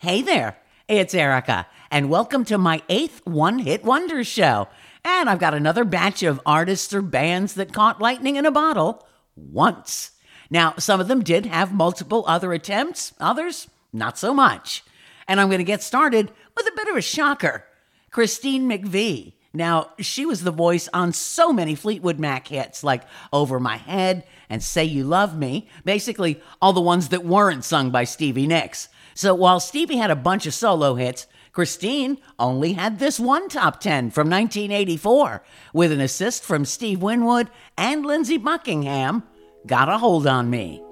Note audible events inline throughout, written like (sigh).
Hey there, it's Erica, and welcome to my eighth One Hit Wonders show. And I've got another batch of artists or bands that caught lightning in a bottle once. Now, some of them did have multiple other attempts, others, not so much. And I'm going to get started with a bit of a shocker Christine McVie. Now, she was the voice on so many Fleetwood Mac hits like Over My Head and Say You Love Me, basically all the ones that weren't sung by Stevie Nicks. So while Stevie had a bunch of solo hits, Christine only had this one top 10 from 1984 with an assist from Steve Winwood and Lindsey Buckingham. Got a hold on me.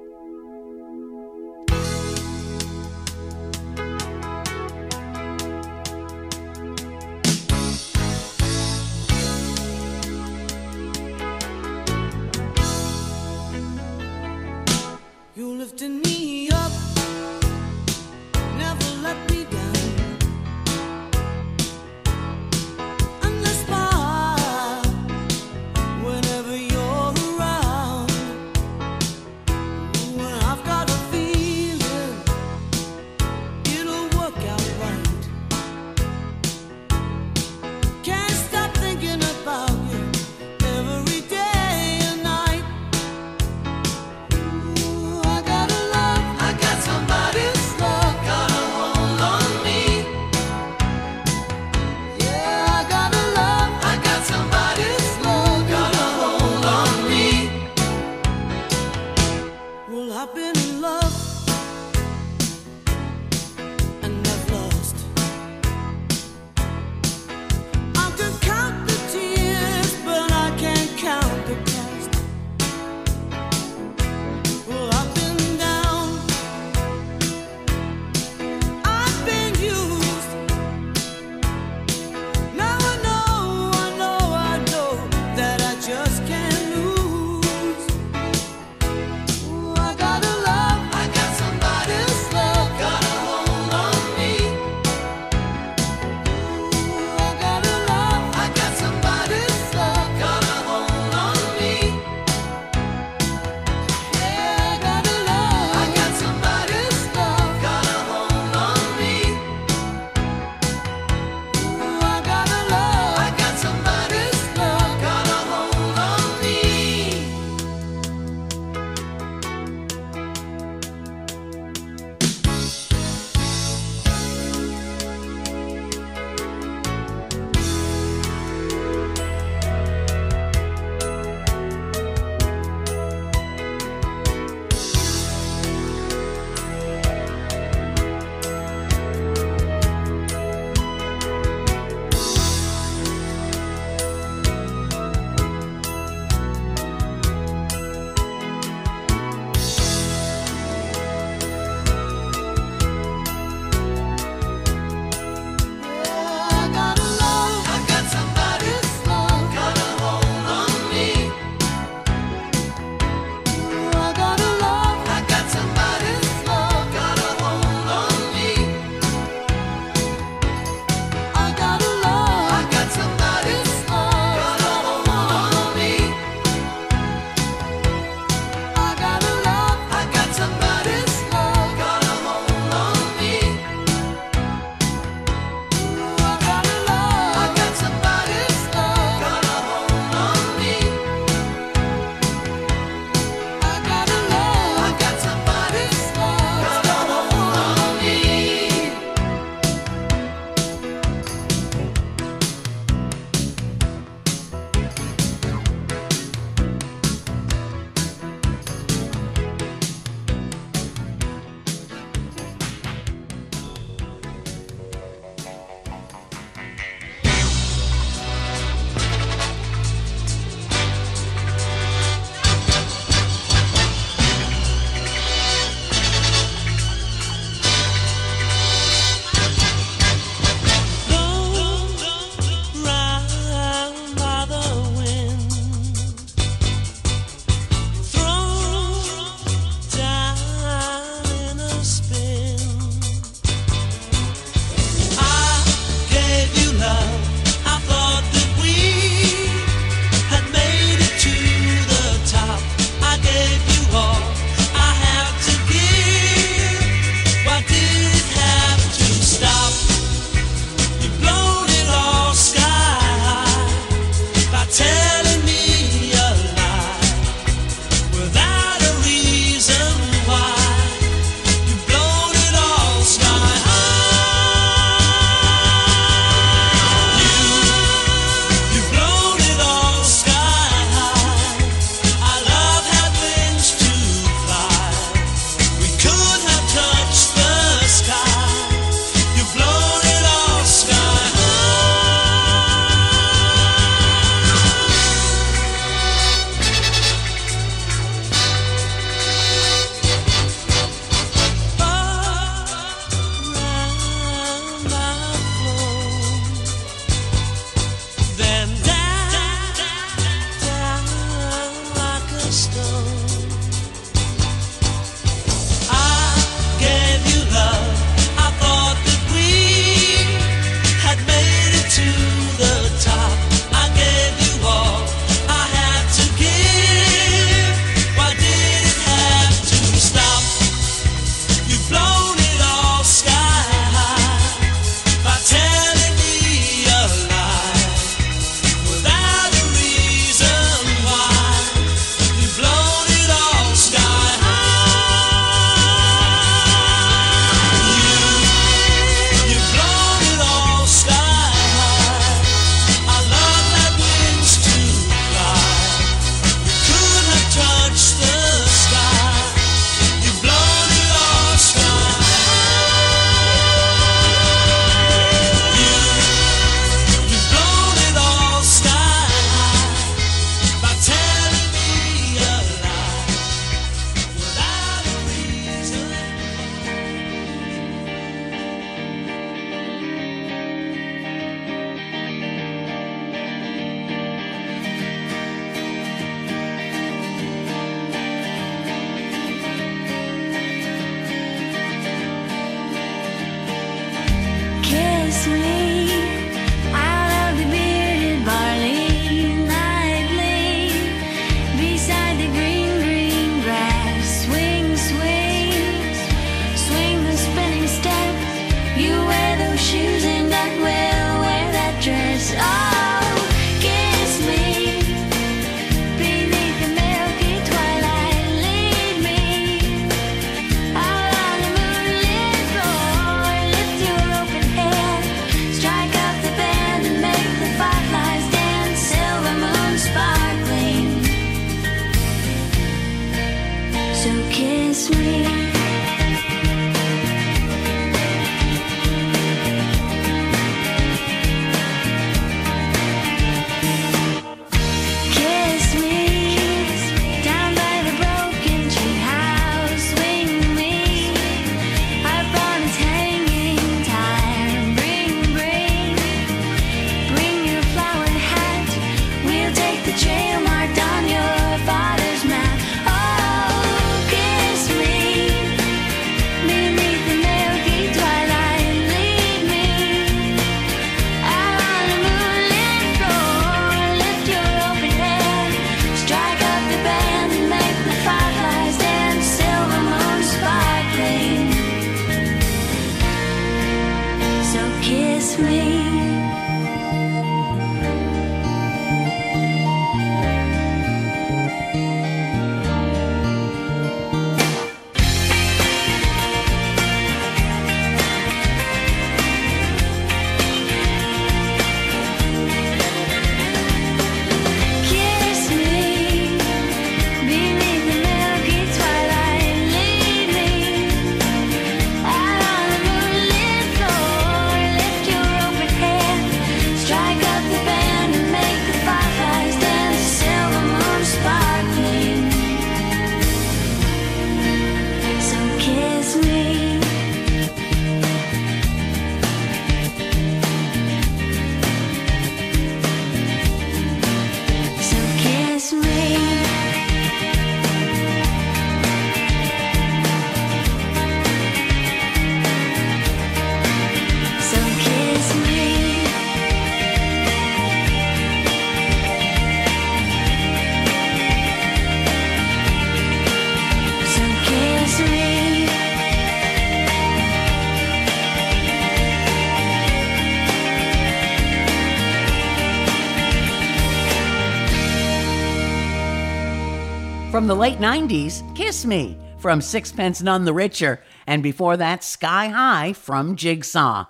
from the late 90s, Kiss Me from Sixpence None the Richer, and before that, Sky High from Jigsaw.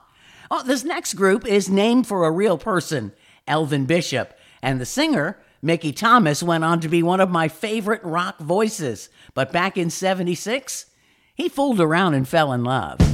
Oh, this next group is named for a real person, Elvin Bishop, and the singer, Mickey Thomas, went on to be one of my favorite rock voices. But back in 76, he fooled around and fell in love.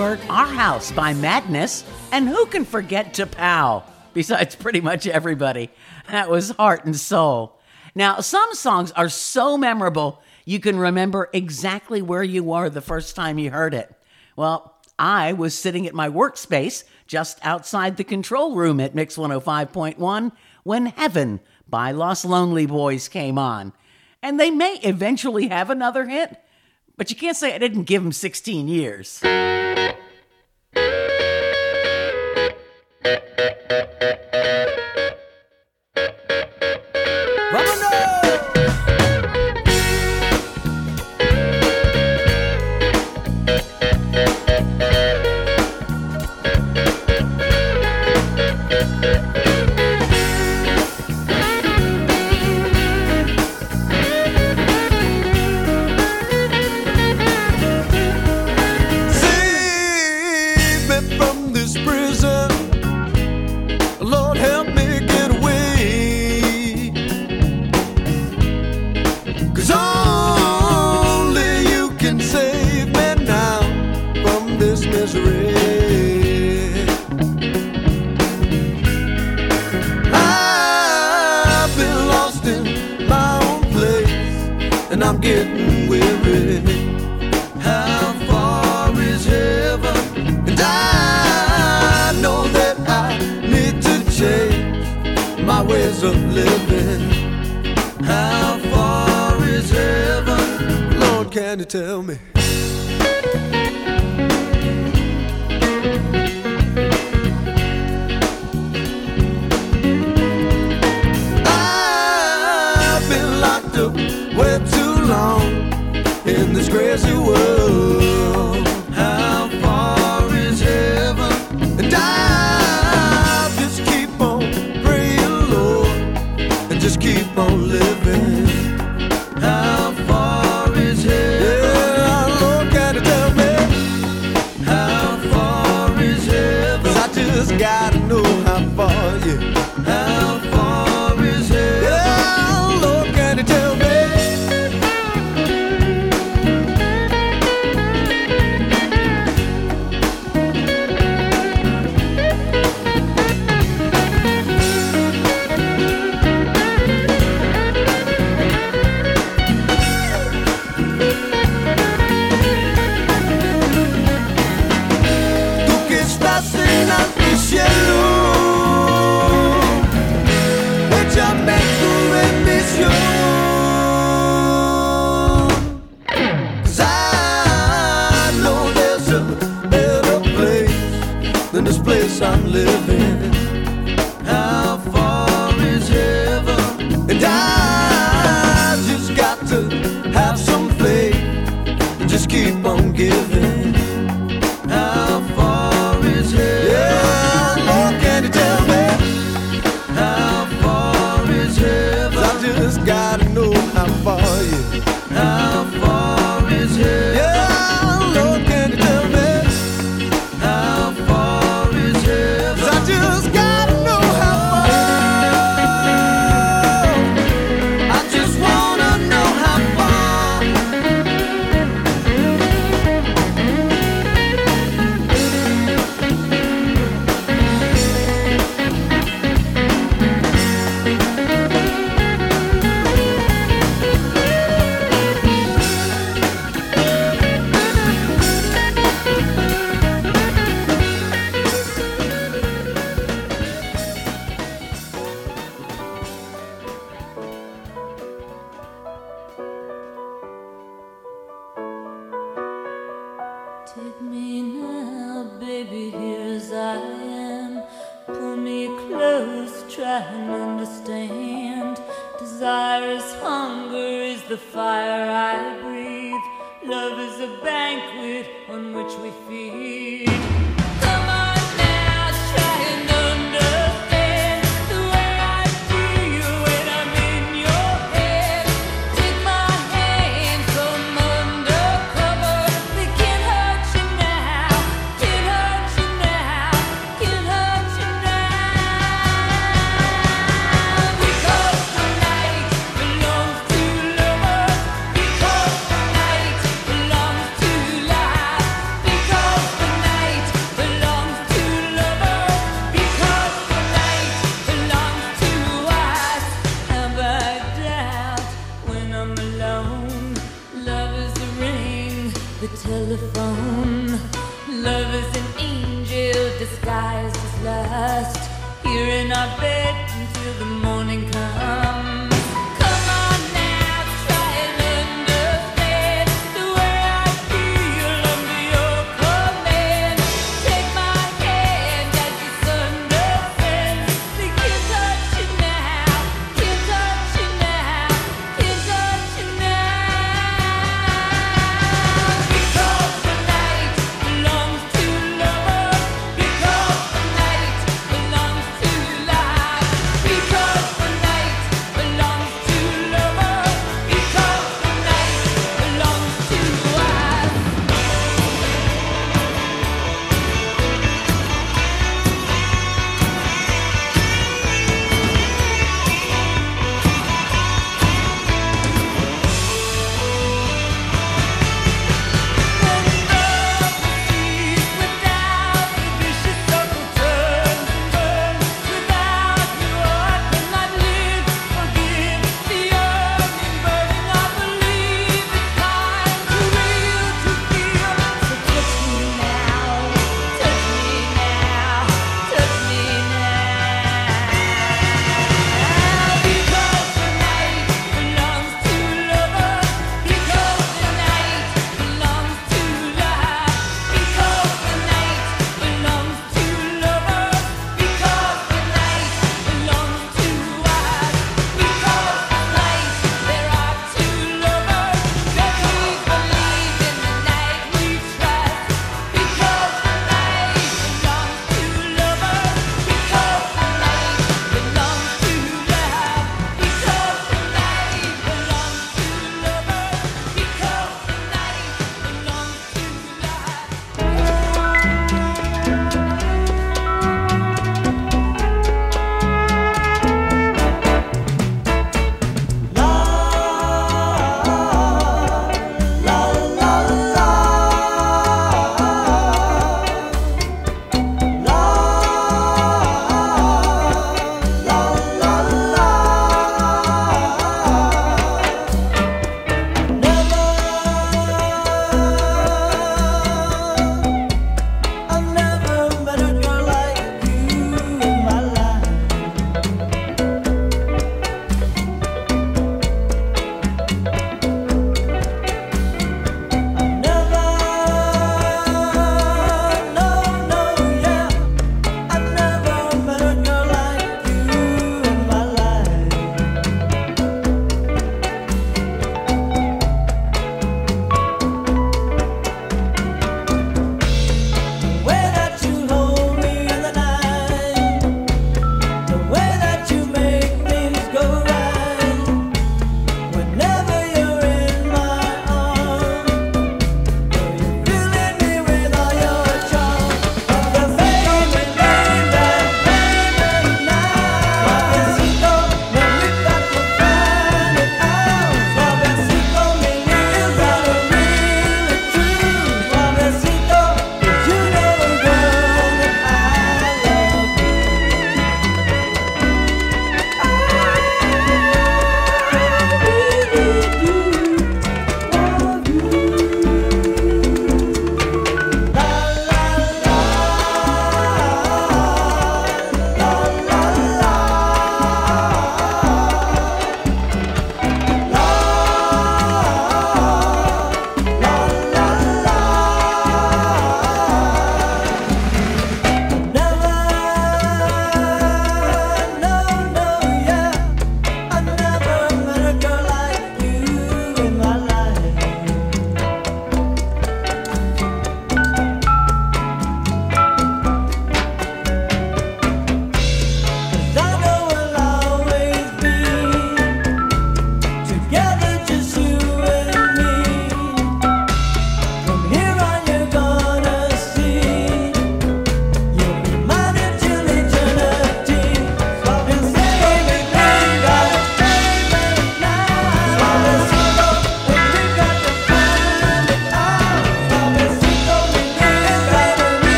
Gilbert, Our House by Madness, and who can forget T'Pau? Besides pretty much everybody. That was heart and soul. Now, some songs are so memorable, you can remember exactly where you were the first time you heard it. Well, I was sitting at my workspace just outside the control room at Mix 105.1 when Heaven by Los Lonely Boys came on. And they may eventually have another hit but you can't say I didn't give him 16 years. of living. telephone. Love is an angel disguised as lust. Here in our bed until the morning comes.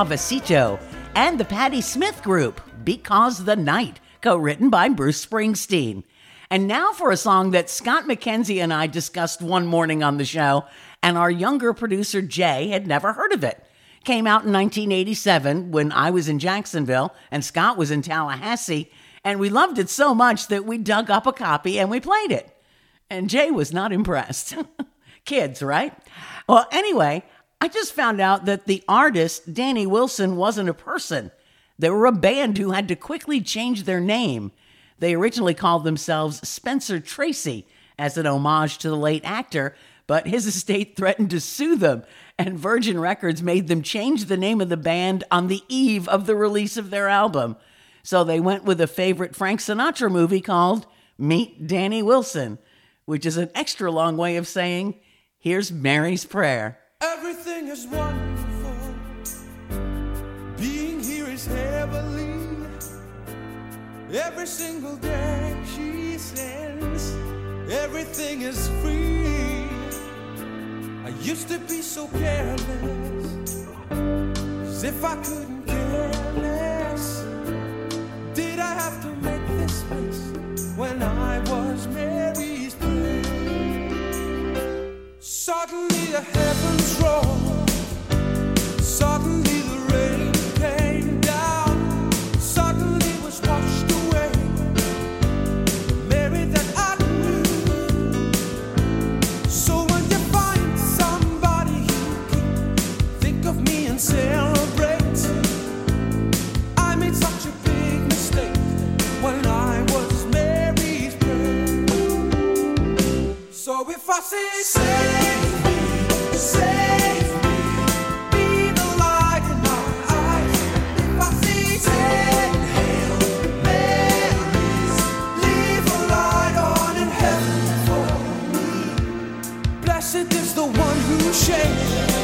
Suavecito, and the Patti Smith Group, Because the Night, co written by Bruce Springsteen. And now for a song that Scott McKenzie and I discussed one morning on the show, and our younger producer Jay had never heard of it. Came out in 1987 when I was in Jacksonville and Scott was in Tallahassee, and we loved it so much that we dug up a copy and we played it. And Jay was not impressed. (laughs) Kids, right? Well, anyway, I just found out that the artist, Danny Wilson, wasn't a person. They were a band who had to quickly change their name. They originally called themselves Spencer Tracy as an homage to the late actor, but his estate (laughs) threatened to sue them, and Virgin Records made them change the name of the band on the eve of the release of their album. So they went with a favorite Frank Sinatra movie called Meet Danny Wilson, which is an extra long way of saying, Here's Mary's Prayer. Everything is wonderful. Being here is heavenly. Every single day she sends. Everything is free. I used to be so careless. As if I couldn't care less. Did I have to make this mess when I was prayer? Suddenly the heavens rolled. Suddenly the rain came down. Suddenly was washed away. Mary that I knew. So when you find somebody can think of me and celebrate, I made such a big mistake when I was Mary's. So if I say save one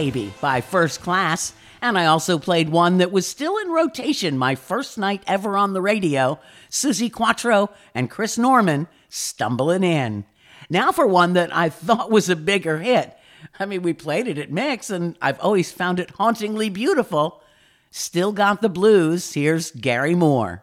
Baby by First Class. And I also played one that was still in rotation my first night ever on the radio Suzi Quatro and Chris Norman stumbling in. Now for one that I (laughs) thought was a bigger hit. I mean, we played it at Mix, and I've always found it hauntingly beautiful. Still got the blues. Here's Gary Moore.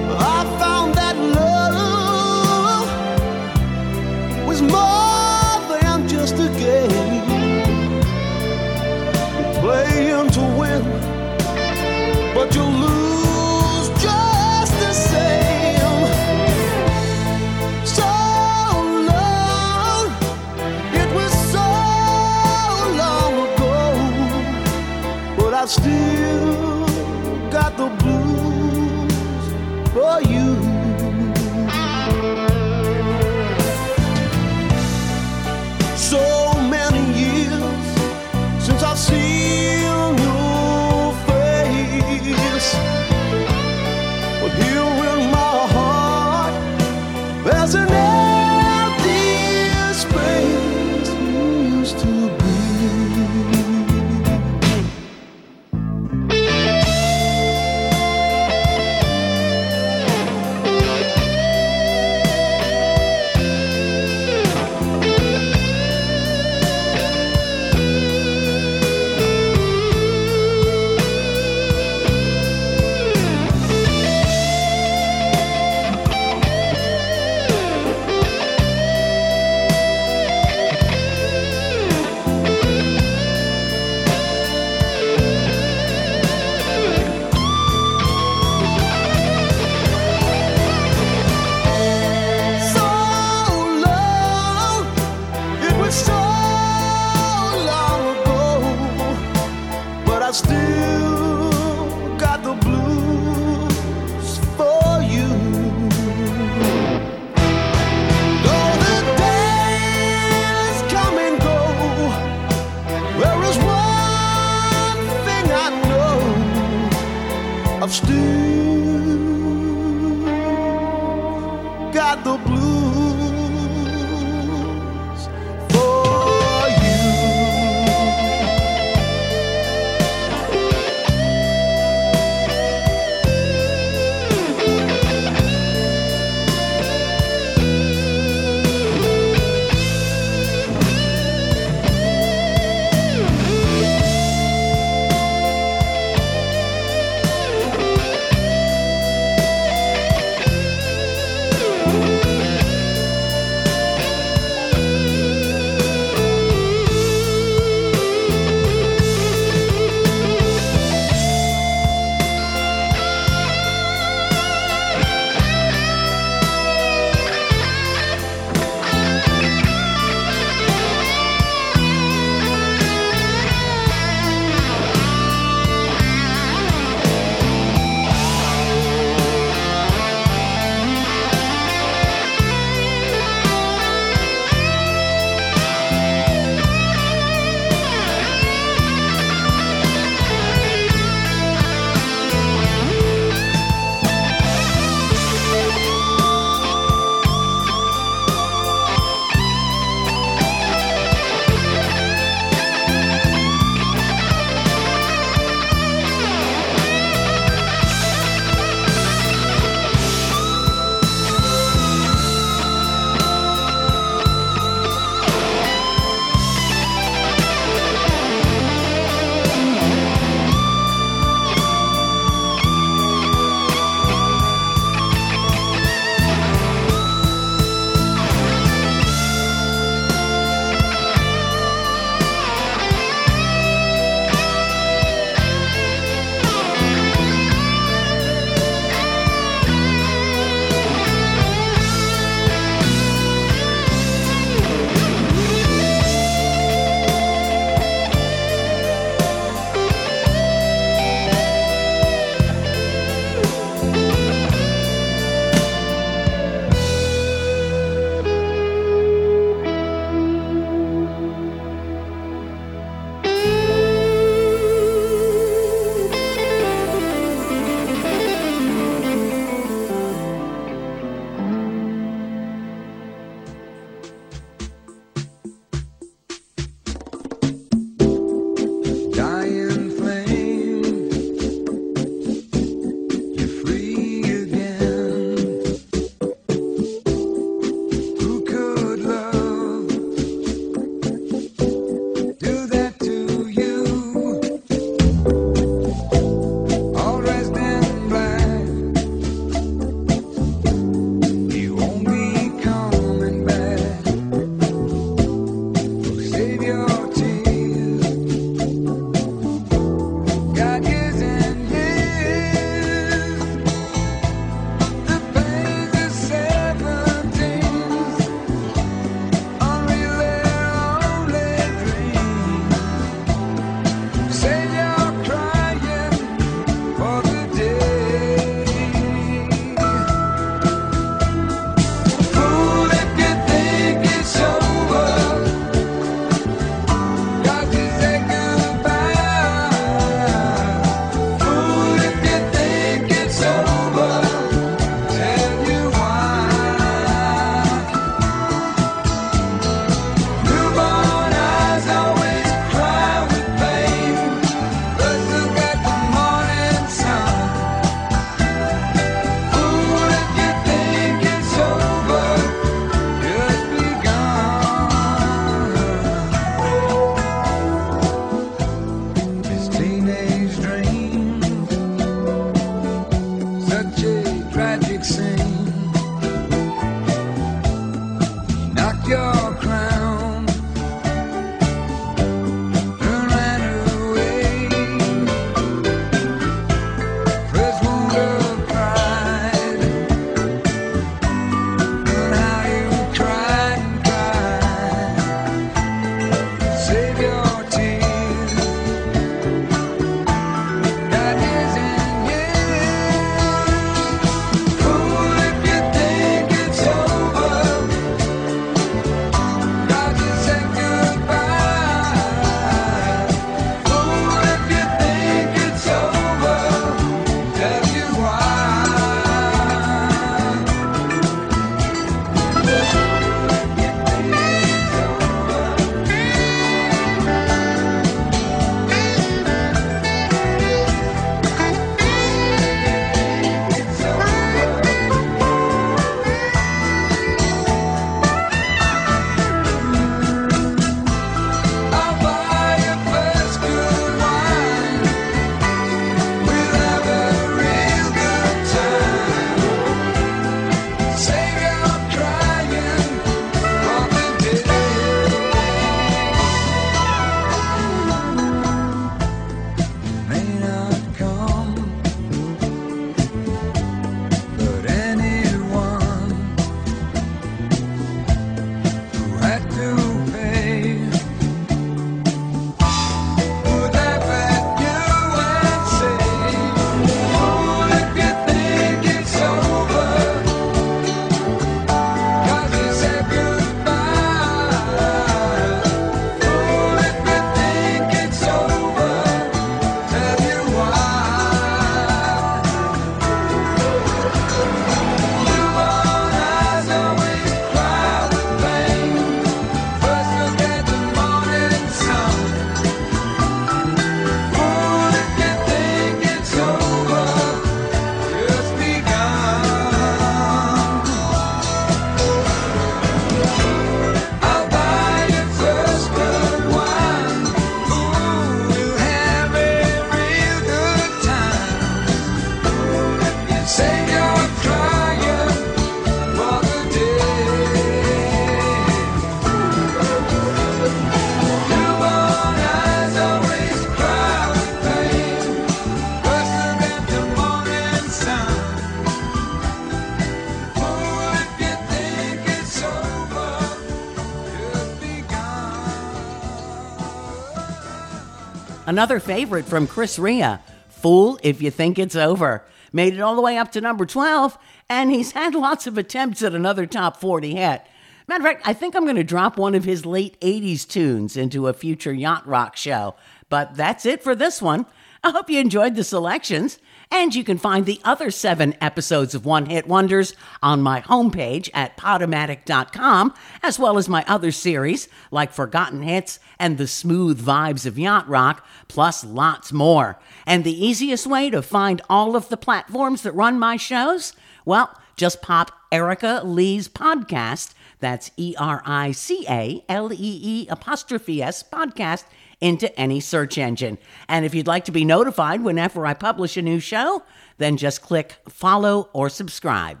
Another favorite from Chris Rea, Fool If You Think It's Over. Made it all the way up to number 12, and he's had lots of attempts at another top 40 hit. Matter of fact, I think I'm going to drop one of his late 80s tunes into a future Yacht Rock show. But that's it for this one. I hope you enjoyed the selections. And you can find the other seven episodes of One Hit Wonders on my homepage at podomatic.com, as well as my other series like Forgotten Hits and The Smooth Vibes of Yacht Rock, plus lots more. And the easiest way to find all of the platforms that run my shows? Well, just pop Erica Lee's podcast. That's E R I C A L E E apostrophe S podcast into any search engine. And if you'd like to be notified whenever I publish a new show, then just click follow or subscribe.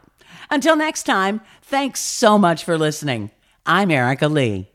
Until next time, thanks so much for listening. I'm Erica Lee.